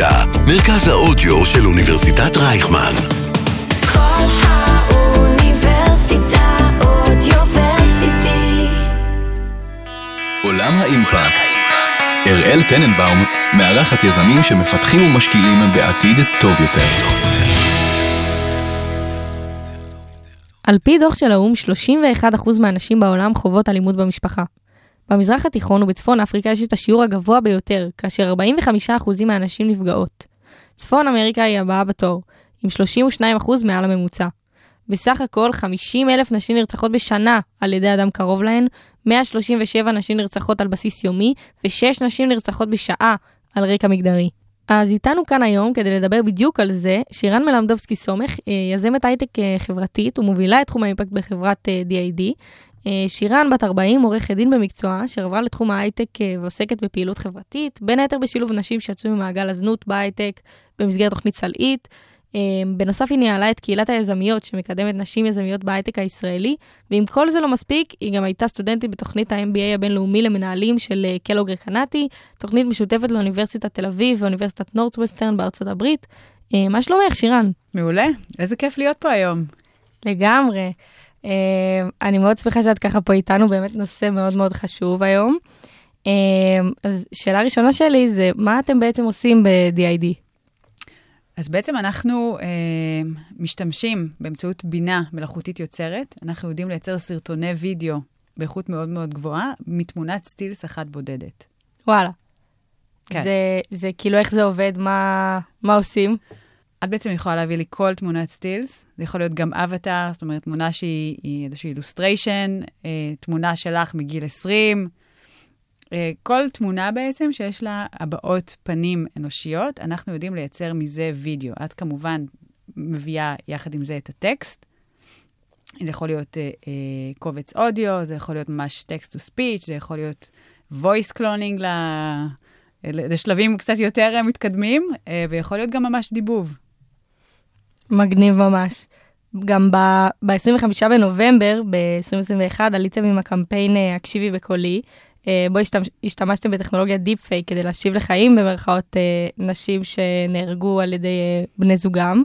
אוניברסיטה, מרכז האודיו של אוניברסיטת רייכמן. כל האוניברסיטה אודיוורסיטי. עולם האימפקט. אראל טננבאום מארחת יזמים שמפתחים ומשקיעים בעתיד טוב יותר. על פי דוח של האו"ם, 31% מהנשים בעולם חוות אלימות במשפחה. במזרח התיכון ובצפון אפריקה יש את השיעור הגבוה ביותר, כאשר 45% מהנשים נפגעות. צפון אמריקה היא הבאה בתור, עם 32% מעל הממוצע. בסך הכל 50 אלף נשים נרצחות בשנה על ידי אדם קרוב להן, 137 נשים נרצחות על בסיס יומי, ו-6 נשים נרצחות בשעה על רקע מגדרי. אז איתנו כאן היום כדי לדבר בדיוק על זה, שירן מלמדובסקי סומך, אה, יזמת הייטק אה, חברתית ומובילה את תחום האימפקט בחברת אה, DID. אה, שירן, בת 40, עורכת דין במקצועה, שעברה לתחום ההייטק אה, ועוסקת בפעילות חברתית, בין היתר בשילוב נשים שיצאו ממעגל הזנות בהייטק במסגרת תוכנית סלעית. אה, בנוסף היא ניהלה את קהילת היזמיות שמקדמת נשים יזמיות בהייטק הישראלי, ואם כל זה לא מספיק, היא גם הייתה סטודנטית בתוכנית ה-MBA הבינלאומי למנהלים של אה, קלוג רקנטי, תוכנית משותפת לאוניברסיטת תל אביב ואוניברסיטת נורת'ווסטרן בארצות הברית. מה שלומך, שירן? מעולה, איזה כיף להיות פה היום. לגמרי. Uh, אני מאוד שמחה שאת ככה פה איתנו, באמת נושא מאוד מאוד חשוב היום. Uh, אז שאלה ראשונה שלי זה, מה אתם בעצם עושים ב-DID? אז בעצם אנחנו אה, משתמשים באמצעות בינה מלאכותית יוצרת, אנחנו יודעים לייצר סרטוני וידאו באיכות מאוד מאוד גבוהה, מתמונת סטילס אחת בודדת. וואלה. כן. זה, זה כאילו איך זה עובד, מה, מה עושים? את בעצם יכולה להביא לי כל תמונת סטילס, זה יכול להיות גם אבטאר, זאת אומרת, תמונה שהיא היא איזושהי illustration, אה, תמונה שלך מגיל 20, אה, כל תמונה בעצם שיש לה הבעות פנים אנושיות, אנחנו יודעים לייצר מזה וידאו. את כמובן מביאה יחד עם זה את הטקסט. זה יכול להיות אה, אה, קובץ אודיו, זה יכול להיות ממש text to speech, זה יכול להיות voice cloning ל... לשלבים קצת יותר אה, מתקדמים, אה, ויכול להיות גם ממש דיבוב. מגניב ממש. גם ב-25 בנובמבר, ב-2021, עליתם עם הקמפיין אה, הקשיבי בקולי, אה, בו השתמש, השתמשתם בטכנולוגיית deep fake כדי להשיב לחיים במרכאות אה, נשים שנהרגו על ידי בני זוגם.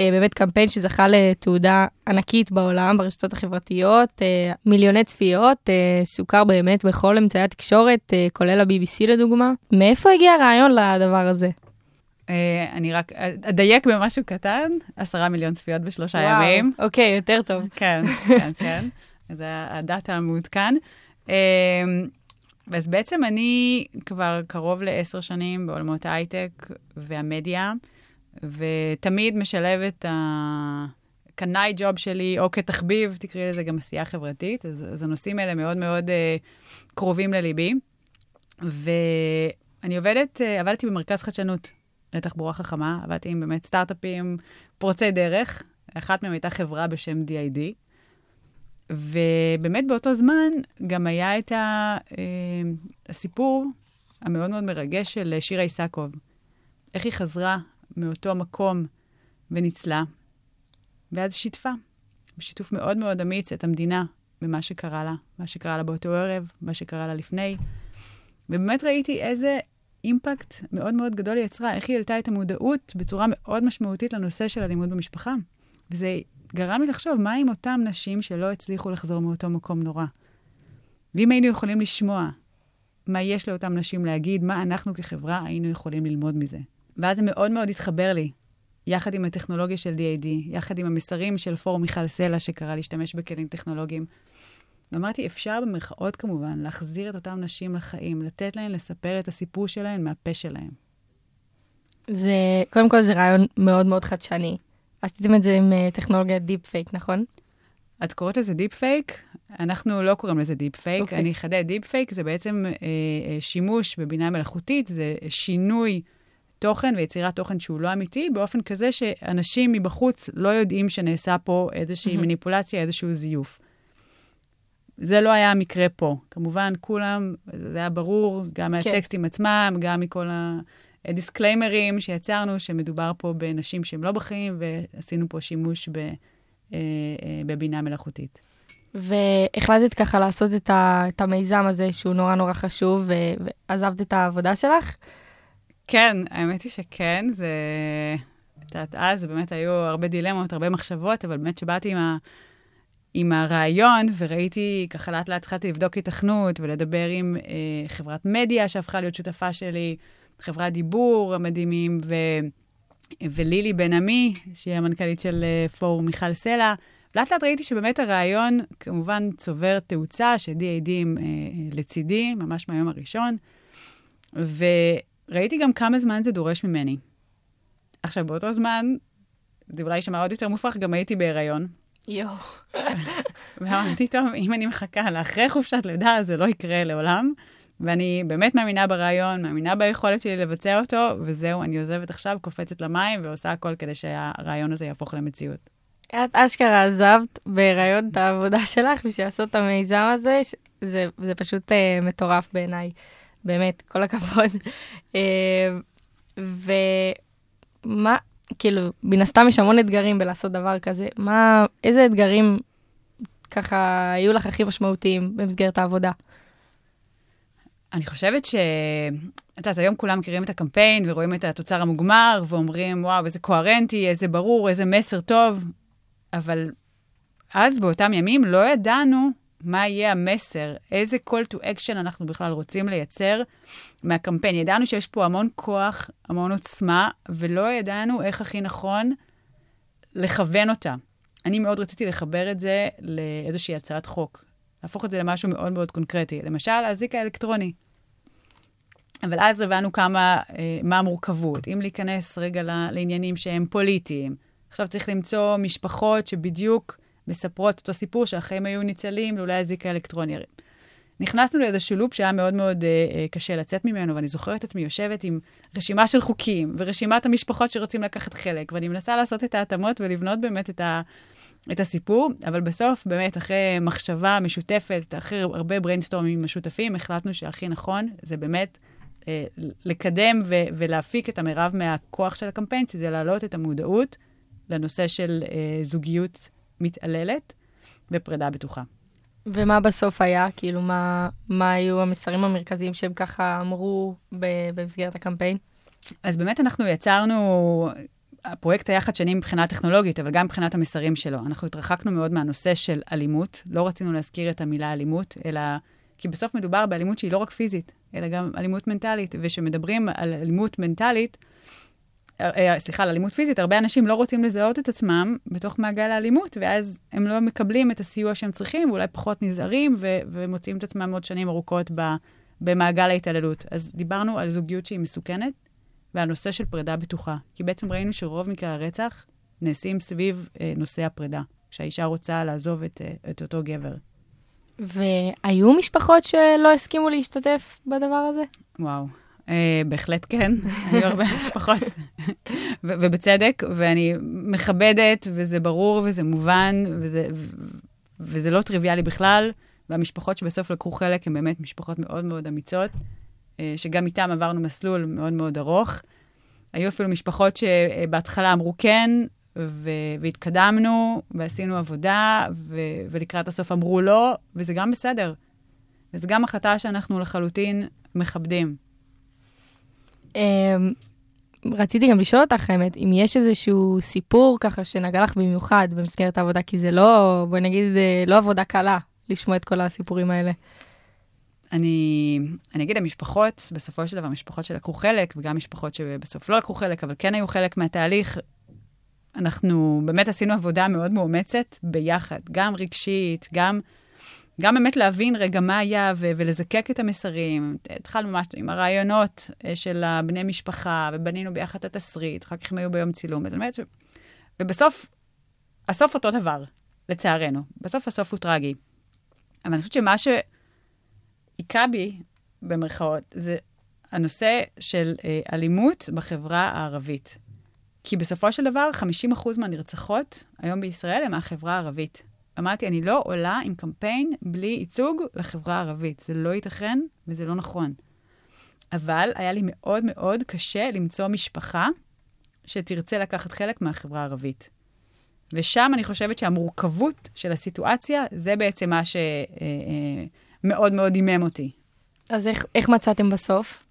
באמת קמפיין שזכה לתעודה ענקית בעולם, ברשתות החברתיות, מיליוני צפיות, סוכר באמת בכל אמצעי התקשורת, כולל ה-BBC לדוגמה. מאיפה הגיע הרעיון לדבר הזה? אה, אני רק אדייק במשהו קטן, עשרה מיליון צפיות בשלושה וואו, ימים. אוקיי, יותר טוב. כן, כן, כן. זה הדאטה המעודכן. אה, אז בעצם אני כבר קרוב לעשר שנים בעולמות ההייטק והמדיה, ותמיד משלבת את הקנאי ג'וב שלי, או כתחביב, תקראי לזה גם עשייה חברתית, אז, אז הנושאים האלה מאוד מאוד uh, קרובים לליבי. ואני עובדת, uh, עבדתי במרכז חדשנות לתחבורה חכמה, עבדתי עם באמת סטארט-אפים פורצי דרך, אחת מהם הייתה חברה בשם DID. ובאמת באותו זמן גם היה את אה, הסיפור המאוד מאוד מרגש של שירה איסקוב. איך היא חזרה מאותו מקום וניצלה, ואז שיתפה, בשיתוף מאוד מאוד אמיץ, את המדינה במה שקרה לה, מה שקרה לה באותו ערב, מה שקרה לה לפני. ובאמת ראיתי איזה אימפקט מאוד מאוד גדול היא יצרה, איך היא העלתה את המודעות בצורה מאוד משמעותית לנושא של אלימות במשפחה. וזה גרם לי לחשוב, מה עם אותם נשים שלא הצליחו לחזור מאותו מקום נורא? ואם היינו יכולים לשמוע מה יש לאותן נשים להגיד, מה אנחנו כחברה היינו יכולים ללמוד מזה. ואז זה מאוד מאוד התחבר לי, יחד עם הטכנולוגיה של DAD, יחד עם המסרים של פורום מיכל סלע, שקרא להשתמש בכלים טכנולוגיים. ואמרתי, אפשר במרכאות כמובן להחזיר את אותן נשים לחיים, לתת להן לספר את הסיפור שלהן מהפה שלהן. זה, קודם כל זה רעיון מאוד מאוד חדשני. עשיתם את זה עם uh, טכנולוגיית deep fake, נכון? את קוראת לזה deep fake? אנחנו לא קוראים לזה deep fake. אוקיי. אני אחדד, deep fake זה בעצם אה, אה, שימוש בבינה מלאכותית, זה שינוי תוכן ויצירת תוכן שהוא לא אמיתי, באופן כזה שאנשים מבחוץ לא יודעים שנעשה פה איזושהי מהמם. מניפולציה, איזשהו זיוף. זה לא היה המקרה פה. כמובן, כולם, זה היה ברור, גם כן. מהטקסטים עצמם, גם מכל הדיסקליימרים שיצרנו, שמדובר פה בנשים שהן לא בחיים, ועשינו פה שימוש ב, אה, אה, בבינה מלאכותית. והחלטת ככה לעשות את, ה, את המיזם הזה, שהוא נורא נורא חשוב, ו- ועזבת את העבודה שלך? כן, האמת היא שכן, זה... את יודעת, אז באמת היו הרבה דילמות, הרבה מחשבות, אבל באמת שבאתי עם, ה... עם הרעיון, וראיתי, ככה לאט לאט התחלתי לבדוק היתכנות ולדבר עם אה, חברת מדיה שהפכה להיות שותפה שלי, חברת דיבור המדהימים, ו... ולילי בן עמי, שהיא המנכ"לית של אה, פורום מיכל סלע. לאט לאט ראיתי שבאמת הרעיון כמובן צובר תאוצה, ש-DAD אה, לצידי, ממש מהיום הראשון, וראיתי גם כמה זמן זה דורש ממני. עכשיו, באותו זמן, זה אולי יישמע עוד יותר מופרך, גם הייתי בהיריון. יואו. ואמרתי, טוב, אם אני מחכה לאחרי חופשת לידה, זה לא יקרה לעולם. ואני באמת מאמינה ברעיון, מאמינה ביכולת שלי לבצע אותו, וזהו, אני עוזבת עכשיו, קופצת למים ועושה הכל כדי שהרעיון הזה יהפוך למציאות. את אשכרה עזבת בהיריון את העבודה שלך בשביל לעשות את המיזם הזה, ש- זה, זה פשוט אה, מטורף בעיניי, באמת, כל הכבוד. אה, ומה, כאילו, מן הסתם יש המון אתגרים בלעשות דבר כזה, מה, איזה אתגרים ככה היו לך הכי משמעותיים במסגרת העבודה? אני חושבת ש... את יודעת, היום כולם מכירים את הקמפיין ורואים את התוצר המוגמר, ואומרים, וואו, איזה קוהרנטי, איזה ברור, איזה מסר טוב, אבל אז, באותם ימים, לא ידענו מה יהיה המסר, איזה call to action אנחנו בכלל רוצים לייצר מהקמפיין. ידענו שיש פה המון כוח, המון עוצמה, ולא ידענו איך הכי נכון לכוון אותה. אני מאוד רציתי לחבר את זה לאיזושהי הצעת חוק, להפוך את זה למשהו מאוד מאוד קונקרטי. למשל, האזיק האלקטרוני. אבל אז הבנו כמה, אה, מה המורכבות. אם להיכנס רגע לעניינים שהם פוליטיים, עכשיו צריך למצוא משפחות שבדיוק מספרות אותו סיפור שהחיים היו ניצלים לאולי האזיק האלקטרוני. נכנסנו לאיזשהו לופ שהיה מאוד מאוד אה, אה, קשה לצאת ממנו, ואני זוכרת את עצמי יושבת עם רשימה של חוקים, ורשימת המשפחות שרוצים לקחת חלק, ואני מנסה לעשות את ההתאמות ולבנות באמת את, ה, את הסיפור, אבל בסוף, באמת, אחרי מחשבה משותפת, אחרי הרבה בריינסטורמים משותפים, החלטנו שהכי נכון זה באמת אה, לקדם ו- ולהפיק את המרב מהכוח של הקמפיין, שזה להעלות את המודעות לנושא של אה, זוגיות מתעללת ופרידה בטוחה. ומה בסוף היה? כאילו, מה, מה היו המסרים המרכזיים שהם ככה אמרו במסגרת הקמפיין? אז באמת אנחנו יצרנו, הפרויקט היה חדשני מבחינה טכנולוגית, אבל גם מבחינת המסרים שלו. אנחנו התרחקנו מאוד מהנושא של אלימות, לא רצינו להזכיר את המילה אלימות, אלא... כי בסוף מדובר באלימות שהיא לא רק פיזית, אלא גם אלימות מנטלית. וכשמדברים על אלימות מנטלית, סליחה, על אלימות פיזית, הרבה אנשים לא רוצים לזהות את עצמם בתוך מעגל האלימות, ואז הם לא מקבלים את הסיוע שהם צריכים, ואולי פחות נזהרים, ו- ומוצאים את עצמם עוד שנים ארוכות ב- במעגל ההתעללות. אז דיברנו על זוגיות שהיא מסוכנת, ועל נושא של פרידה בטוחה. כי בעצם ראינו שרוב מקרי הרצח נעשים סביב אה, נושא הפרידה, כשהאישה רוצה לעזוב את, אה, את אותו גבר. והיו משפחות שלא הסכימו להשתתף בדבר הזה? וואו. Uh, בהחלט כן, היו הרבה משפחות, ובצדק, ואני מכבדת, וזה ברור, וזה מובן, וזה, לא טריוויאלי בכלל, והמשפחות שבסוף לקחו חלק הן באמת משפחות מאוד מאוד אמיצות, uh, שגם איתן עברנו מסלול מאוד מאוד ארוך. היו אפילו משפחות שבהתחלה אמרו כן, ו- והתקדמנו, ועשינו עבודה, ו- ולקראת הסוף אמרו לא, וזה גם בסדר. וזו גם החלטה שאנחנו לחלוטין מכבדים. אמ, רציתי גם לשאול אותך, האמת, אם יש איזשהו סיפור ככה שנגע לך במיוחד במסגרת העבודה, כי זה לא, בואי נגיד, אה, לא עבודה קלה לשמוע את כל הסיפורים האלה. אני, אני אגיד, המשפחות, בסופו של דבר, משפחות שלקחו חלק, וגם משפחות שבסוף לא לקחו חלק, אבל כן היו חלק מהתהליך, אנחנו באמת עשינו עבודה מאוד מאומצת ביחד, גם רגשית, גם, גם באמת להבין רגע מה היה ו- ולזקק את המסרים. התחלנו ממש עם הרעיונות אה, של הבני משפחה, ובנינו ביחד את התסריט, אחר כך הם היו ביום צילום. אני אומרת ש... ובסוף, הסוף אותו דבר, לצערנו. בסוף הסוף הוא טרגי. אבל אני חושבת שמה שהיכה בי, במרכאות, זה הנושא של אה, אלימות בחברה הערבית. כי בסופו של דבר, 50% מהנרצחות היום בישראל הן מהחברה הערבית. אמרתי, אני לא עולה עם קמפיין בלי ייצוג לחברה הערבית. זה לא ייתכן וזה לא נכון. אבל היה לי מאוד מאוד קשה למצוא משפחה שתרצה לקחת חלק מהחברה הערבית. ושם אני חושבת שהמורכבות של הסיטואציה, זה בעצם מה שמאוד מאוד הימם אותי. אז איך, איך מצאתם בסוף?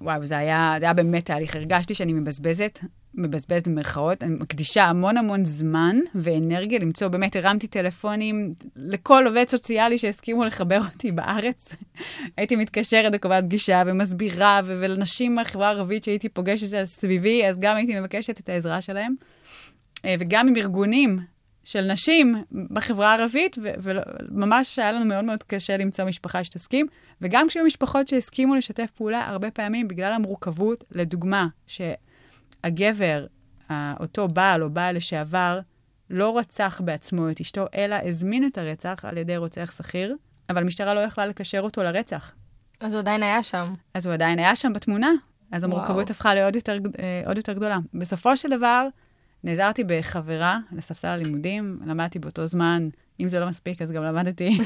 וואו, זה היה, זה היה באמת תהליך. הרגשתי שאני מבזבזת, מבזבזת במרכאות, אני מקדישה המון המון זמן ואנרגיה למצוא, באמת הרמתי טלפונים לכל עובד סוציאלי שהסכימו לחבר אותי בארץ. הייתי מתקשרת וקובעת פגישה ומסבירה, ו- ולנשים מהחברה הערבית שהייתי פוגשת סביבי, אז גם הייתי מבקשת את העזרה שלהם. אה, וגם עם ארגונים של נשים בחברה הערבית, וממש היה לנו מאוד מאוד קשה למצוא משפחה שתסכים. וגם כשהיו משפחות שהסכימו לשתף פעולה, הרבה פעמים בגלל המורכבות, לדוגמה, שהגבר, ה- אותו בעל או בעל לשעבר, לא רצח בעצמו את אשתו, אלא הזמין את הרצח על ידי רוצח שכיר, אבל המשטרה לא יכלה לקשר אותו לרצח. אז הוא עדיין היה שם. אז הוא עדיין היה שם בתמונה, אז המורכבות. הפכה לעוד יותר, אה, עוד יותר גדולה. בסופו של דבר, נעזרתי בחברה לספסל הלימודים, למדתי באותו זמן, אם זה לא מספיק, אז גם למדתי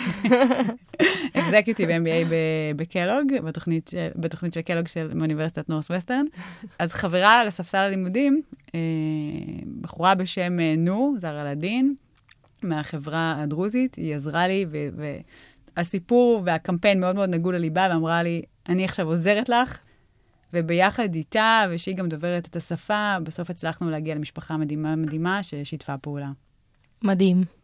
אקזקיוטיב MBA בקלוג, בתוכנית, בתוכנית של קלוג של מאוניברסיטת נורס וסטרן. אז חברה לספסל הלימודים, אה, בחורה בשם אה, נור, זר אלאדין, מהחברה הדרוזית, היא עזרה לי, והסיפור והקמפיין מאוד מאוד נגעו לליבה, ואמרה לי, אני עכשיו עוזרת לך, וביחד איתה, ושהיא גם דוברת את השפה, בסוף הצלחנו להגיע למשפחה מדהימה מדהימה ששיתפה פעולה. מדהים.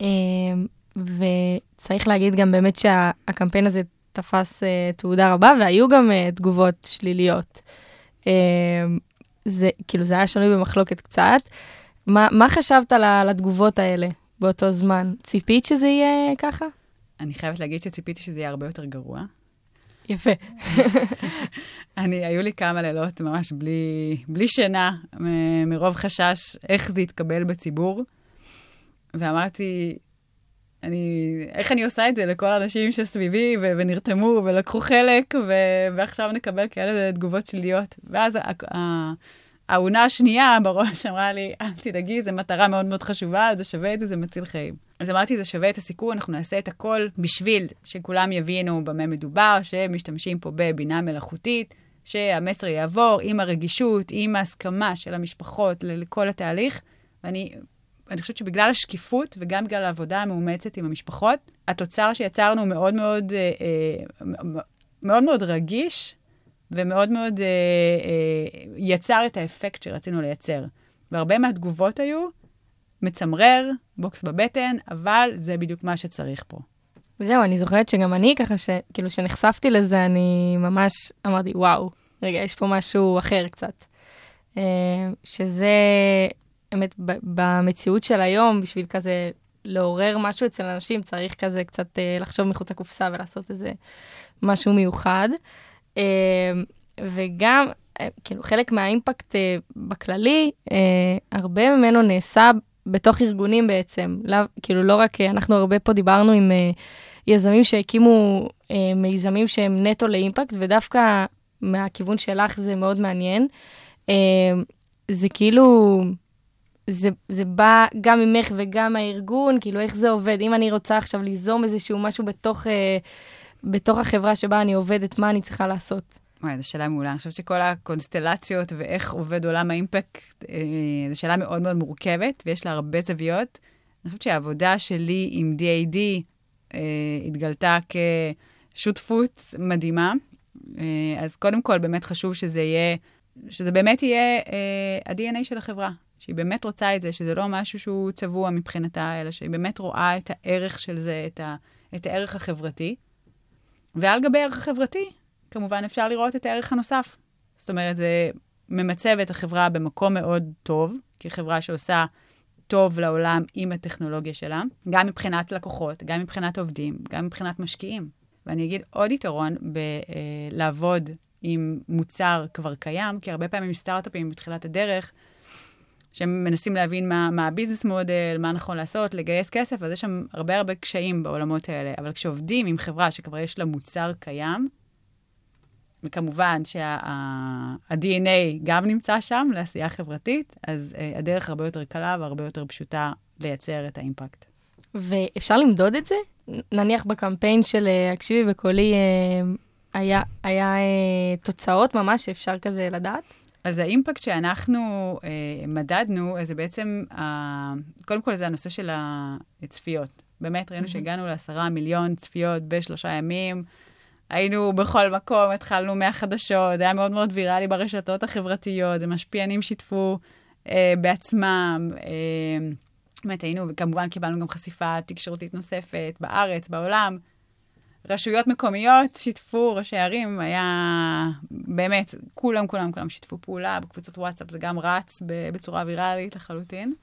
אמ, וצריך להגיד גם באמת שהקמפיין הזה תפס אה, תעודה רבה, והיו גם אה, תגובות שליליות. אמ, זה, כאילו, זה היה שנוי במחלוקת קצת. מה, מה חשבת על לתגובות האלה באותו זמן? ציפית שזה יהיה ככה? אני חייבת להגיד שציפיתי שזה יהיה הרבה יותר גרוע. יפה. אני, היו לי כמה לילות ממש בלי, בלי שינה, מ- מרוב חשש איך זה יתקבל בציבור. ואמרתי, אני, איך אני עושה את זה לכל האנשים שסביבי ו- ונרתמו ולקחו חלק, ו- ועכשיו נקבל כאלה תגובות שליליות. ואז העונה השנייה בראש אמרה לי, אל תדאגי, זו מטרה מאוד מאוד חשובה, זה שווה את זה, זה מציל חיים. אז אמרתי, זה שווה את הסיכון, אנחנו נעשה את הכל בשביל שכולם יבינו במה מדובר, שמשתמשים פה בבינה מלאכותית, שהמסר יעבור עם הרגישות, עם ההסכמה של המשפחות לכל התהליך. ואני אני חושבת שבגלל השקיפות וגם בגלל העבודה המאומצת עם המשפחות, התוצר שיצרנו מאוד מאוד, אה, אה, מאוד מאוד רגיש, ומאוד מאוד אה, אה, יצר את האפקט שרצינו לייצר. והרבה מהתגובות היו, מצמרר, בוקס בבטן, אבל זה בדיוק מה שצריך פה. זהו, אני זוכרת שגם אני ככה, ש... כאילו, שנחשפתי לזה, אני ממש אמרתי, וואו, רגע, יש פה משהו אחר קצת. אה, שזה, באמת, ב- במציאות של היום, בשביל כזה לעורר משהו אצל אנשים, צריך כזה קצת אה, לחשוב מחוץ לקופסה ולעשות איזה משהו מיוחד. אה, וגם, אה, כאילו, חלק מהאימפקט בכללי, הרבה ממנו נעשה בתוך ארגונים בעצם. לא, כאילו, לא רק, אנחנו הרבה פה דיברנו עם יזמים שהקימו מיזמים שהם נטו לאימפקט, ודווקא מהכיוון שלך זה מאוד מעניין. זה כאילו, זה, זה בא גם ממך וגם מהארגון, כאילו איך זה עובד. אם אני רוצה עכשיו ליזום איזשהו משהו בתוך, אה, בתוך החברה שבה אני עובדת, מה אני צריכה לעשות? וואי, זו שאלה מעולה. אני חושבת שכל הקונסטלציות ואיך עובד עולם האימפקט, אה, זו שאלה מאוד מאוד מורכבת, ויש לה הרבה זוויות. אני חושבת שהעבודה שלי עם DAD אה, התגלתה כשותפות מדהימה. אה, אז קודם כל, באמת חשוב שזה יהיה, שזה באמת יהיה אה, ה-DNA של החברה. שהיא באמת רוצה את זה, שזה לא משהו שהוא צבוע מבחינתה, אלא שהיא באמת רואה את הערך של זה, את, ה, את הערך החברתי. ועל גבי הערך החברתי, כמובן אפשר לראות את הערך הנוסף. זאת אומרת, זה ממצב את החברה במקום מאוד טוב, כחברה שעושה טוב לעולם עם הטכנולוגיה שלה, גם מבחינת לקוחות, גם מבחינת עובדים, גם מבחינת משקיעים. ואני אגיד עוד יתרון בלעבוד עם מוצר כבר קיים, כי הרבה פעמים סטארט-אפים בתחילת הדרך, שהם מנסים להבין מה, מה הביזנס מודל, מה נכון לעשות, לגייס כסף, אז יש שם הרבה הרבה קשיים בעולמות האלה. אבל כשעובדים עם חברה שכבר יש לה מוצר קיים, וכמובן שה-DNA גם נמצא שם לעשייה חברתית, אז uh, הדרך הרבה יותר קלה והרבה יותר פשוטה לייצר את האימפקט. ואפשר למדוד את זה? נניח בקמפיין של אה, הקשיבי בקולי, אה, היה, היה אה, תוצאות ממש שאפשר כזה לדעת? אז האימפקט שאנחנו אה, מדדנו, אז זה בעצם, אה, קודם כל זה הנושא של הצפיות. באמת, ראינו שהגענו לעשרה מיליון צפיות בשלושה ימים. היינו בכל מקום, התחלנו מהחדשות, זה היה מאוד מאוד ויראלי ברשתות החברתיות, זה משפיענים שיתפו אה, בעצמם. אה, באמת היינו, וכמובן קיבלנו גם חשיפה תקשורתית נוספת בארץ, בעולם. רשויות מקומיות שיתפו, ראשי ערים, היה באמת, כולם, כולם, כולם שיתפו פעולה, בקבוצות וואטסאפ זה גם רץ בצורה ויראלית לחלוטין.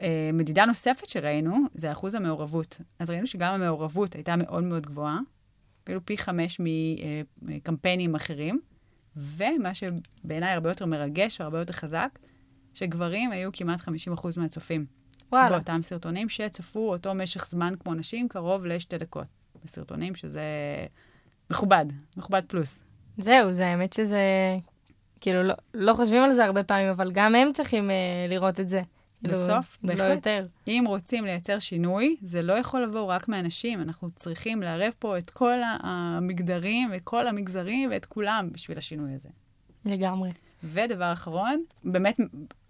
ומדידה נוספת שראינו, זה אחוז המעורבות. אז ראינו שגם המעורבות הייתה מאוד מאוד גבוהה, אפילו פי חמש מקמפיינים אחרים, ומה שבעיניי הרבה יותר מרגש והרבה יותר חזק, שגברים היו כמעט 50% מהצופים. וואלה. באותם סרטונים שצפו אותו משך זמן כמו נשים, קרוב לשתי דקות. בסרטונים שזה מכובד, מכובד פלוס. זהו, זה האמת שזה... כאילו, לא, לא חושבים על זה הרבה פעמים, אבל גם הם צריכים אה, לראות את זה. כאילו, בסוף, לא בהחלט. יותר. אם רוצים לייצר שינוי, זה לא יכול לבוא רק מהנשים. אנחנו צריכים לערב פה את כל המגדרים, את כל המגזרים ואת כולם בשביל השינוי הזה. לגמרי. ודבר אחרון, באמת,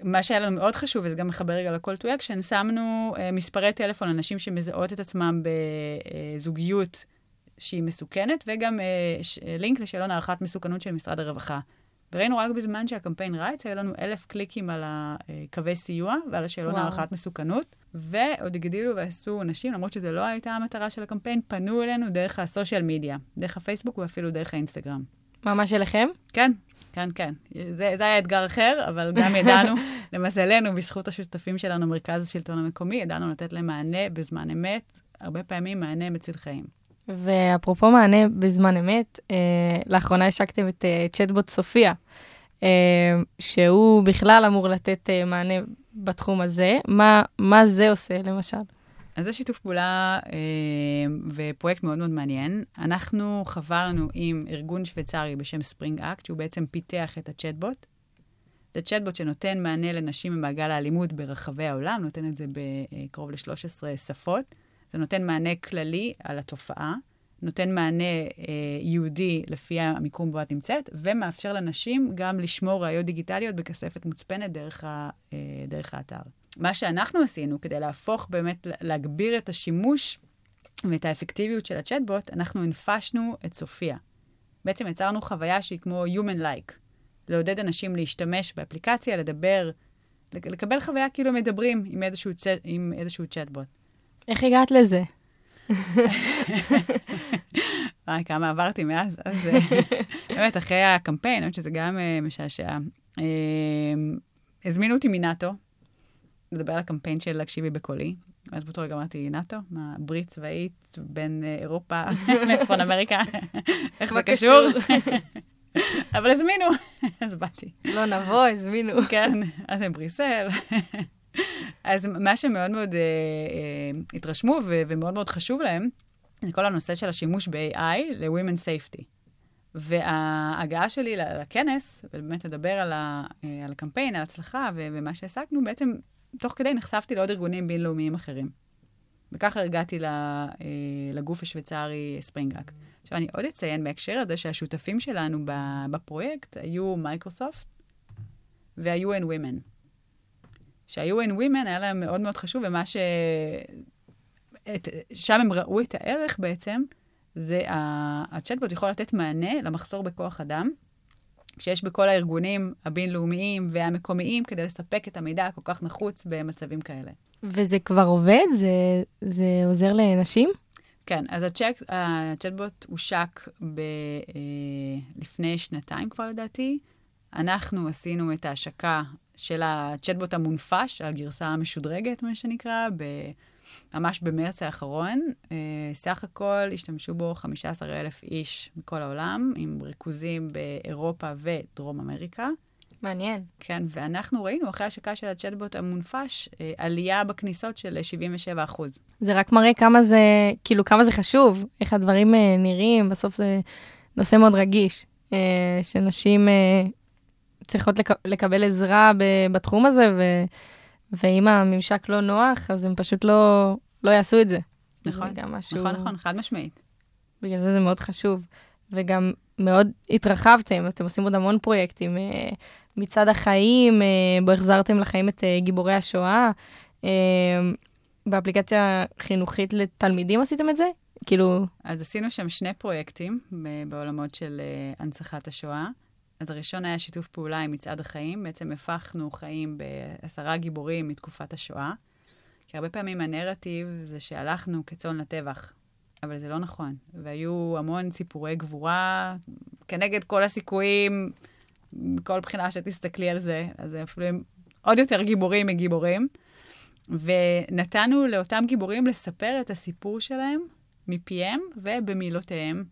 מה שהיה לנו מאוד חשוב, וזה גם מחבר רגע ל-call to action, שמנו uh, מספרי טלפון לנשים שמזהות את עצמם בזוגיות שהיא מסוכנת, וגם uh, ש- לינק לשאלון הערכת מסוכנות של משרד הרווחה. וראינו רק בזמן שהקמפיין רץ, היו לנו אלף קליקים על הקווי סיוע ועל השאלון. הערכת מסוכנות, ועוד הגדילו ועשו נשים, למרות שזו לא הייתה המטרה של הקמפיין, פנו אלינו דרך הסושיאל מדיה, דרך הפייסבוק ואפילו דרך האינסטגרם. ממש אליכם? כן, כן, כן. זה, זה היה אתגר אחר, אבל גם ידענו, למזלנו, בזכות השותפים שלנו, מרכז השלטון המקומי, ידענו לתת להם מענה בזמן אמת, הרבה פעמים מענה מציל חיים. ואפרופו מענה בזמן אמת, אה, לאחרונה השקתם את אה, צ'טבוט סופיה, אה, שהוא בכלל אמור לתת אה, מענה בתחום הזה. מה, מה זה עושה, למשל? אז זה שיתוף פעולה אה, ופרויקט מאוד מאוד מעניין. אנחנו חברנו עם ארגון שוויצרי בשם ספרינג אקט, שהוא בעצם פיתח את הצ'טבוט. זה צ'טבוט שנותן מענה לנשים במעגל האלימות ברחבי העולם, נותן את זה בקרוב ל-13 שפות. זה נותן מענה כללי על התופעה, נותן מענה אה, ייעודי לפי המיקום בו את נמצאת, ומאפשר לנשים גם לשמור ראיות דיגיטליות בכספת מוצפנת דרך, ה, אה, דרך האתר. מה שאנחנו עשינו כדי להפוך באמת, להגביר את השימוש ואת האפקטיביות של הצ'טבוט, אנחנו הנפשנו את סופיה. בעצם יצרנו חוויה שהיא כמו Human-like, לעודד אנשים להשתמש באפליקציה, לדבר, לק- לקבל חוויה כאילו מדברים עם איזשהו, צ- עם איזשהו צ'טבוט. איך הגעת לזה? וואי, כמה עברתי מאז, אז אה, באמת, אחרי הקמפיין, האמת שזה גם אה, משעשע. אה, הזמינו אותי מנאטו, לדבר על הקמפיין של להקשיבי בקולי. אז באותו רגע אמרתי, נאטו? מה, ברית צבאית בין אה, אירופה לצפון אמריקה? איך זה קשור? אבל הזמינו, אז באתי. לא נבוא, הזמינו. כן, אז הם בריסל. אז מה שמאוד מאוד אה, אה, התרשמו ו- ומאוד מאוד חשוב להם, זה כל הנושא של השימוש ב-AI ל-Women Safety. וההגעה שלי לכנס, ובאמת לדבר על, ה- אה, על הקמפיין, על הצלחה ו- ומה שהעסקנו, בעצם תוך כדי נחשפתי לעוד ארגונים בינלאומיים אחרים. וככה הגעתי אה, לגוף השוויצרי ספרינגאק. עכשיו, אני עוד אציין בהקשר הזה שהשותפים שלנו בפרויקט היו מייקרוסופט וה-UN Women. שה-UN Women היה להם מאוד מאוד חשוב, ומה ש... את... שם הם ראו את הערך בעצם, זה הצ'טבוט יכול לתת מענה למחסור בכוח אדם, שיש בכל הארגונים הבינלאומיים והמקומיים כדי לספק את המידע הכל כך נחוץ במצבים כאלה. וזה כבר עובד? זה, זה עוזר לנשים? כן, אז הצ'ק, הצ'טבוט הושק ב, אה, לפני שנתיים כבר לדעתי. אנחנו עשינו את ההשקה של הצ'טבוט המונפש, הגרסה המשודרגת, מה שנקרא, ב, ממש במרץ האחרון. אה, סך הכל השתמשו בו 15,000 איש מכל העולם, עם ריכוזים באירופה ודרום אמריקה. מעניין. כן, ואנחנו ראינו אחרי ההשקה של הצ'טבוט המונפש, אה, עלייה בכניסות של 77 אחוז. זה רק מראה כמה זה, כאילו, כמה זה חשוב, איך הדברים אה, נראים, בסוף זה נושא מאוד רגיש, שנשים צריכות לק, לקבל עזרה בתחום הזה, ו, ואם הממשק לא נוח, אז הם פשוט לא, לא יעשו את זה. נכון, זה משהו, נכון, נכון, חד משמעית. בגלל זה זה מאוד חשוב. וגם מאוד התרחבתם, אתם עושים עוד המון פרויקטים. אה, מצד החיים, אה, בו החזרתם לחיים את אה, גיבורי השואה. אה, באפליקציה חינוכית לתלמידים עשיתם את זה? כאילו, אז עשינו שם שני פרויקטים בעולמות של הנצחת השואה. אז הראשון היה שיתוף פעולה עם מצעד החיים. בעצם הפכנו חיים בעשרה גיבורים מתקופת השואה. כי הרבה פעמים הנרטיב זה שהלכנו כצאן לטבח, אבל זה לא נכון. והיו המון סיפורי גבורה כנגד כל הסיכויים, מכל בחינה שתסתכלי על זה. אז אפילו הם עוד יותר גיבורים מגיבורים. ונתנו לאותם גיבורים לספר את הסיפור שלהם מפיהם ובמילותיהם.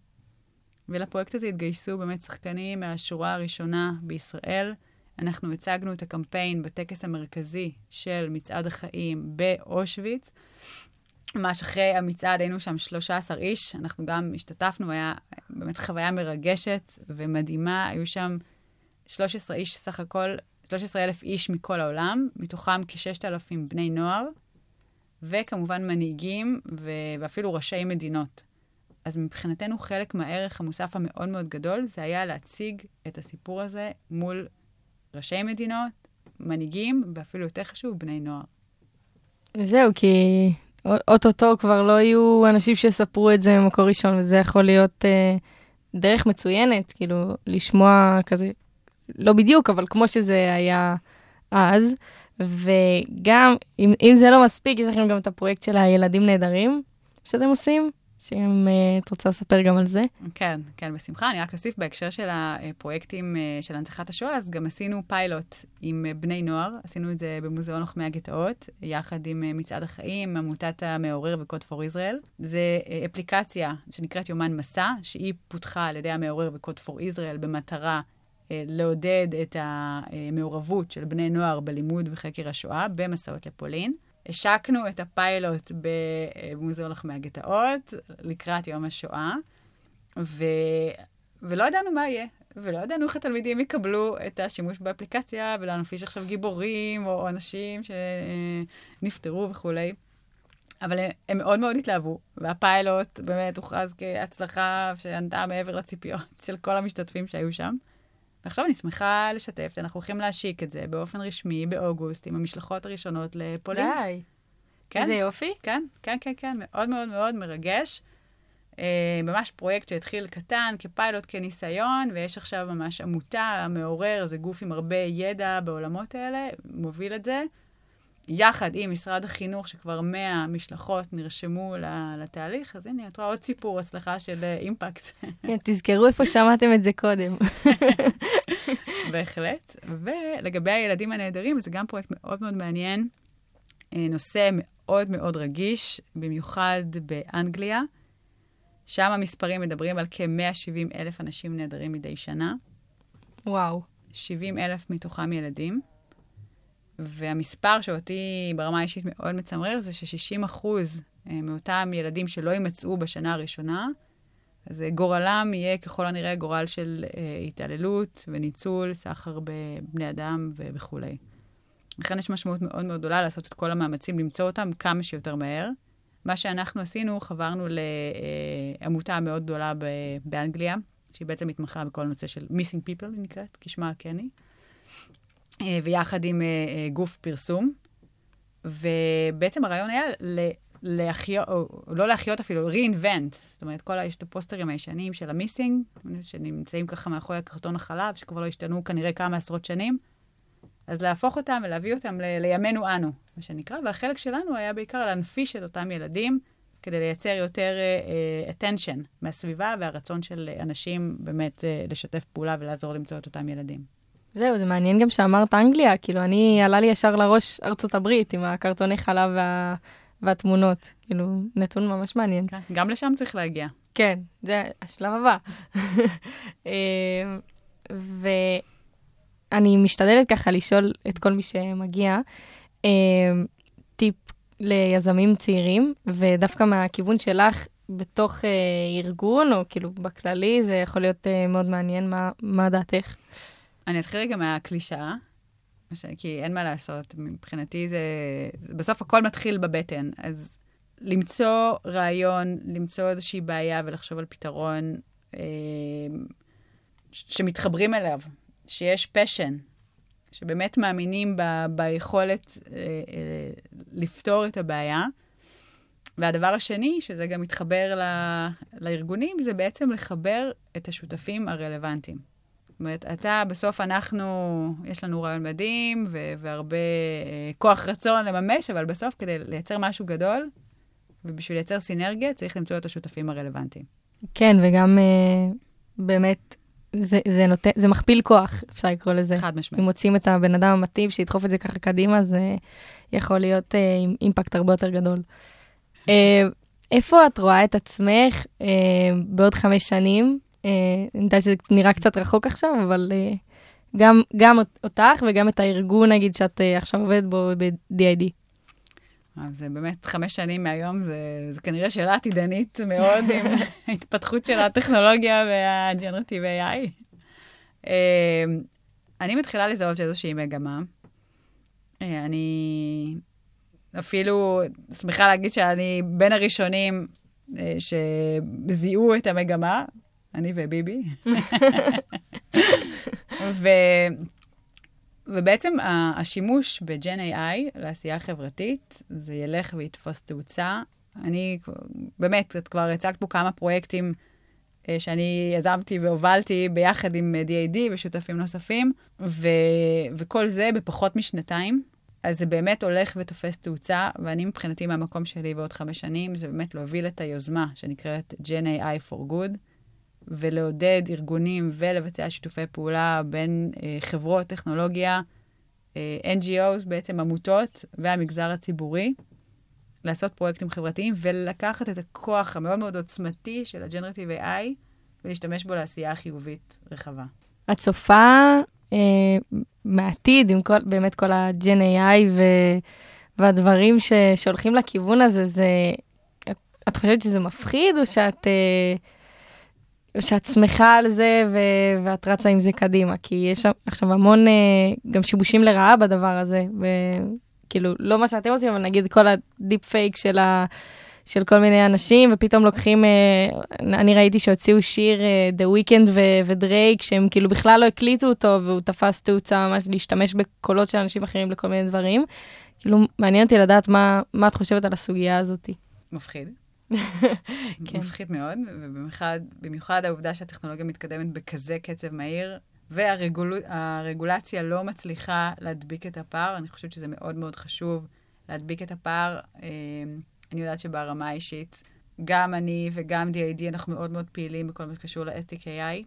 ולפרויקט הזה התגייסו באמת שחקנים מהשורה הראשונה בישראל. אנחנו הצגנו את הקמפיין בטקס המרכזי של מצעד החיים באושוויץ. ממש אחרי המצעד היינו שם 13 איש, אנחנו גם השתתפנו, היה באמת חוויה מרגשת ומדהימה. היו שם 13 איש סך הכל, 13 אלף איש מכל העולם, מתוכם כ-6,000 בני נוער, וכמובן מנהיגים ואפילו ראשי מדינות. אז מבחינתנו חלק מהערך המוסף המאוד מאוד גדול, זה היה להציג את הסיפור הזה מול ראשי מדינות, מנהיגים, ואפילו יותר חשוב, בני נוער. זהו, כי אוטוטו כבר לא יהיו אנשים שיספרו את זה ממקור ראשון, וזה יכול להיות אה, דרך מצוינת, כאילו, לשמוע כזה, לא בדיוק, אבל כמו שזה היה אז. וגם, אם, אם זה לא מספיק, יש לכם גם את הפרויקט של הילדים נהדרים שאתם עושים, שאם אה, את רוצה לספר גם על זה. כן, כן, בשמחה. אני רק אוסיף בהקשר של הפרויקטים אה, של הנצחת השואה, אז גם עשינו פיילוט עם אה, בני נוער. עשינו את זה במוזיאון לוחמי הגטאות, יחד עם אה, מצעד החיים, עמותת המעורר וקוד פור ישראל. זה אה, אפליקציה שנקראת יומן מסע, שהיא פותחה על ידי המעורר וקוד פור ישראל במטרה אה, לעודד את המעורבות של בני נוער בלימוד וחקר השואה במסעות לפולין. השקנו את הפיילוט במוזיאון לחמי הגטאות לקראת יום השואה, ו... ולא ידענו מה יהיה, ולא ידענו איך התלמידים יקבלו את השימוש באפליקציה, ולא נפיש עכשיו גיבורים או אנשים שנפטרו וכולי. אבל הם, הם מאוד מאוד התלהבו, והפיילוט באמת הוכרז כהצלחה שענתה מעבר לציפיות של כל המשתתפים שהיו שם. ועכשיו אני שמחה לשתף שאנחנו הולכים להשיק את זה באופן רשמי באוגוסט עם המשלחות הראשונות לפולין. די. כן, איזה יופי. כן, כן, כן, כן, מאוד מאוד מאוד מרגש. אה, ממש פרויקט שהתחיל קטן, כפיילוט, כניסיון, ויש עכשיו ממש עמותה, המעורר, זה גוף עם הרבה ידע בעולמות האלה, מוביל את זה. יחד עם משרד החינוך, שכבר 100 משלחות נרשמו לתהליך, אז הנה, את רואה עוד סיפור הצלחה של אה, אימפקט. כן, תזכרו איפה שמעתם את זה קודם. בהחלט. ולגבי הילדים הנהדרים, זה גם פרויקט מאוד מאוד מעניין, אה, נושא מאוד מאוד רגיש, במיוחד באנגליה. שם המספרים מדברים על כ-170 אלף אנשים נהדרים מדי שנה, וואו. 70 אלף מתוכם ילדים. והמספר שאותי ברמה האישית מאוד מצמרר זה ש-60 אחוז אה, מאותם ילדים שלא יימצאו בשנה הראשונה, אז אה, גורלם יהיה ככל הנראה גורל של אה, התעללות וניצול, סחר בבני אדם וכולי. לכן יש משמעות מאוד מאוד גדולה לעשות את כל המאמצים למצוא אותם כמה שיותר מהר. מה שאנחנו עשינו, חברנו לעמותה מאוד גדולה באנגליה, שהיא בעצם מתמחה בכל הנושא של Missing People, היא נקראת, כשמה הקני, אה, ויחד עם אה, אה, גוף פרסום. ובעצם הרעיון היה להחיות, או לא להחיות אפילו, reinvent. זאת אומרת, כל ה... יש את הפוסטרים הישנים של המיסינג, שנמצאים ככה מאחורי הקרטון החלב, שכבר לא השתנו כנראה כמה עשרות שנים. אז להפוך אותם ולהביא אותם ל- לימינו אנו, מה שנקרא, והחלק שלנו היה בעיקר להנפיש את אותם ילדים, כדי לייצר יותר uh, attention מהסביבה והרצון של אנשים באמת uh, לשתף פעולה ולעזור למצוא את אותם ילדים. זהו, זה מעניין גם שאמרת אנגליה, כאילו, אני, עלה לי ישר לראש ארצות הברית עם הקרטוני חלב וה, והתמונות. כאילו, נתון ממש מעניין. כן. גם לשם צריך להגיע. כן, זה השלב הבא. אה, ואני משתדלת ככה לשאול את כל מי שמגיע, אה, טיפ ליזמים צעירים, ודווקא מהכיוון שלך, בתוך אה, ארגון, או כאילו בכללי, זה יכול להיות אה, מאוד מעניין, מה, מה דעתך? אני אתחיל רגע מהקלישאה, ש- כי אין מה לעשות, מבחינתי זה... בסוף הכל מתחיל בבטן, אז למצוא רעיון, למצוא איזושהי בעיה ולחשוב על פתרון אה, שמתחברים אליו, שיש פשן, שבאמת מאמינים ב, ביכולת אה, אה, לפתור את הבעיה. והדבר השני, שזה גם מתחבר ל, לארגונים, זה בעצם לחבר את השותפים הרלוונטיים. זאת אומרת, אתה, בסוף אנחנו, יש לנו רעיון מדהים ו- והרבה אה, כוח רצון לממש, אבל בסוף כדי לייצר משהו גדול, ובשביל לייצר סינרגיה, צריך למצוא את השותפים הרלוונטיים. כן, וגם אה, באמת, זה, זה, נותן, זה מכפיל כוח, אפשר לקרוא לזה. חד אם משמעית. מוצאים את הבן אדם המתאים שידחוף את זה ככה קדימה, זה יכול להיות אה, עם אימפקט הרבה יותר גדול. אה, איפה את רואה את עצמך אה, בעוד חמש שנים? אה, אני יודעת שזה נראה קצת רחוק עכשיו, אבל אה, גם, גם אותך וגם את הארגון, נגיד, שאת אה, עכשיו עובדת בו ב-DID. זה באמת חמש שנים מהיום, זה, זה כנראה שאלה עתידנית מאוד עם ההתפתחות של הטכנולוגיה וה-Generative AI. אה, אני מתחילה לזהות איזושהי מגמה. אני אפילו שמחה להגיד שאני בין הראשונים שזיהו את המגמה, אני וביבי. ו... ובעצם השימוש ב-Gen AI לעשייה חברתית, זה ילך ויתפוס תאוצה. אני, באמת, את כבר הצגת פה כמה פרויקטים אה, שאני יזמתי והובלתי ביחד עם אה, DAD ושותפים נוספים, ו, וכל זה בפחות משנתיים. אז זה באמת הולך ותופס תאוצה, ואני מבחינתי מהמקום שלי בעוד חמש שנים, זה באמת להוביל את היוזמה שנקראת Gen AI for Good, ולעודד ארגונים ולבצע שיתופי פעולה בין אה, חברות טכנולוגיה, אה, NGOs, בעצם עמותות, והמגזר הציבורי, לעשות פרויקטים חברתיים ולקחת את הכוח המאוד מאוד עוצמתי של ה-Generative AI ולהשתמש בו לעשייה חיובית רחבה. את צופה אה, מעתיד עם כל, באמת כל ה-Gen AI ו, והדברים ש, שהולכים לכיוון הזה, זה, את, את חושבת שזה מפחיד או שאת, אה, שאת שמחה על זה ו, ואת רצה עם זה קדימה? כי יש שם עכשיו המון אה, גם שיבושים לרעה בדבר הזה, וכאילו, לא מה שאתם עושים, אבל נגיד כל ה deep fake של ה... של כל מיני אנשים, ופתאום לוקחים, אה, אני ראיתי שהוציאו שיר אה, The Weeknd ו- ודרייק, שהם כאילו בכלל לא הקליטו אותו, והוא תפס תאוצה ממש להשתמש בקולות של אנשים אחרים לכל מיני דברים. כאילו, מעניין אותי לדעת מה, מה את חושבת על הסוגיה הזאת. מפחיד. כן. מפחיד מאוד, ובמיוחד במיוחד העובדה שהטכנולוגיה מתקדמת בכזה קצב מהיר, והרגולציה לא מצליחה להדביק את הפער. אני חושבת שזה מאוד מאוד חשוב להדביק את הפער. אה, אני יודעת שברמה האישית, גם אני וגם DID, אנחנו מאוד מאוד פעילים בכל מה שקשור לאתיק AI.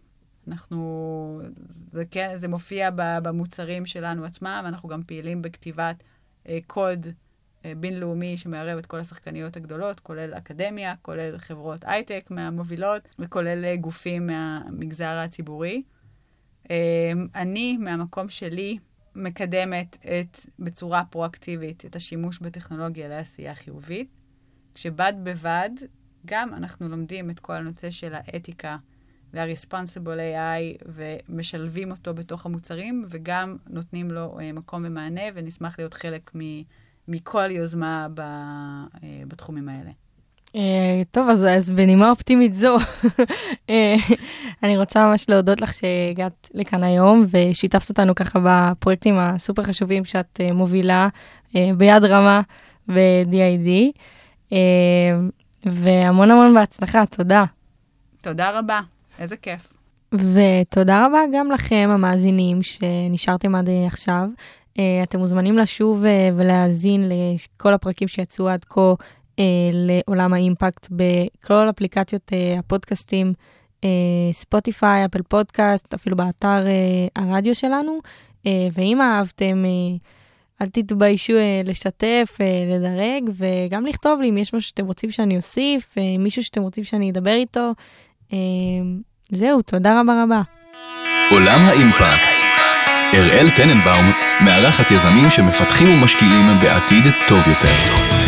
אנחנו, זה, כן, זה מופיע במוצרים שלנו עצמם, אנחנו גם פעילים בכתיבת אה, קוד אה, בינלאומי שמערב את כל השחקניות הגדולות, כולל אקדמיה, כולל חברות הייטק מהמובילות, וכולל אה, גופים מהמגזר הציבורי. אה, אני, מהמקום שלי, מקדמת את, בצורה פרואקטיבית את השימוש בטכנולוגיה לעשייה חיובית, כשבד בבד גם אנחנו לומדים את כל הנושא של האתיקה וה-responsible AI ומשלבים אותו בתוך המוצרים, וגם נותנים לו אה, מקום ומענה, ונשמח להיות חלק מ, מכל יוזמה ב, אה, בתחומים האלה. אה, טוב, אז, אז בנימה אופטימית זו, אה, אני רוצה ממש להודות לך שהגעת לכאן היום ושיתפת אותנו ככה בפרויקטים הסופר חשובים שאת אה, מובילה אה, ביד רמה ב-DID, אה, והמון המון בהצלחה, תודה. תודה רבה, איזה כיף. ותודה רבה גם לכם, המאזינים, שנשארתם עד אה, עכשיו. אה, אתם מוזמנים לשוב אה, ולהאזין לכל הפרקים שיצאו עד כה אה, לעולם האימפקט בכל אפליקציות הפודקאסטים, ספוטיפיי, אפל פודקאסט, אפילו באתר הרדיו שלנו. ואם אהבתם, אה, אל תתביישו לשתף, לדרג, וגם לכתוב לי אם יש משהו שאתם רוצים שאני אוסיף, מישהו שאתם רוצים שאני אדבר איתו. זהו, תודה רבה רבה. עולם האימפקט. אראל טננבאום מארחת יזמים שמפתחים ומשקיעים בעתיד טוב יותר.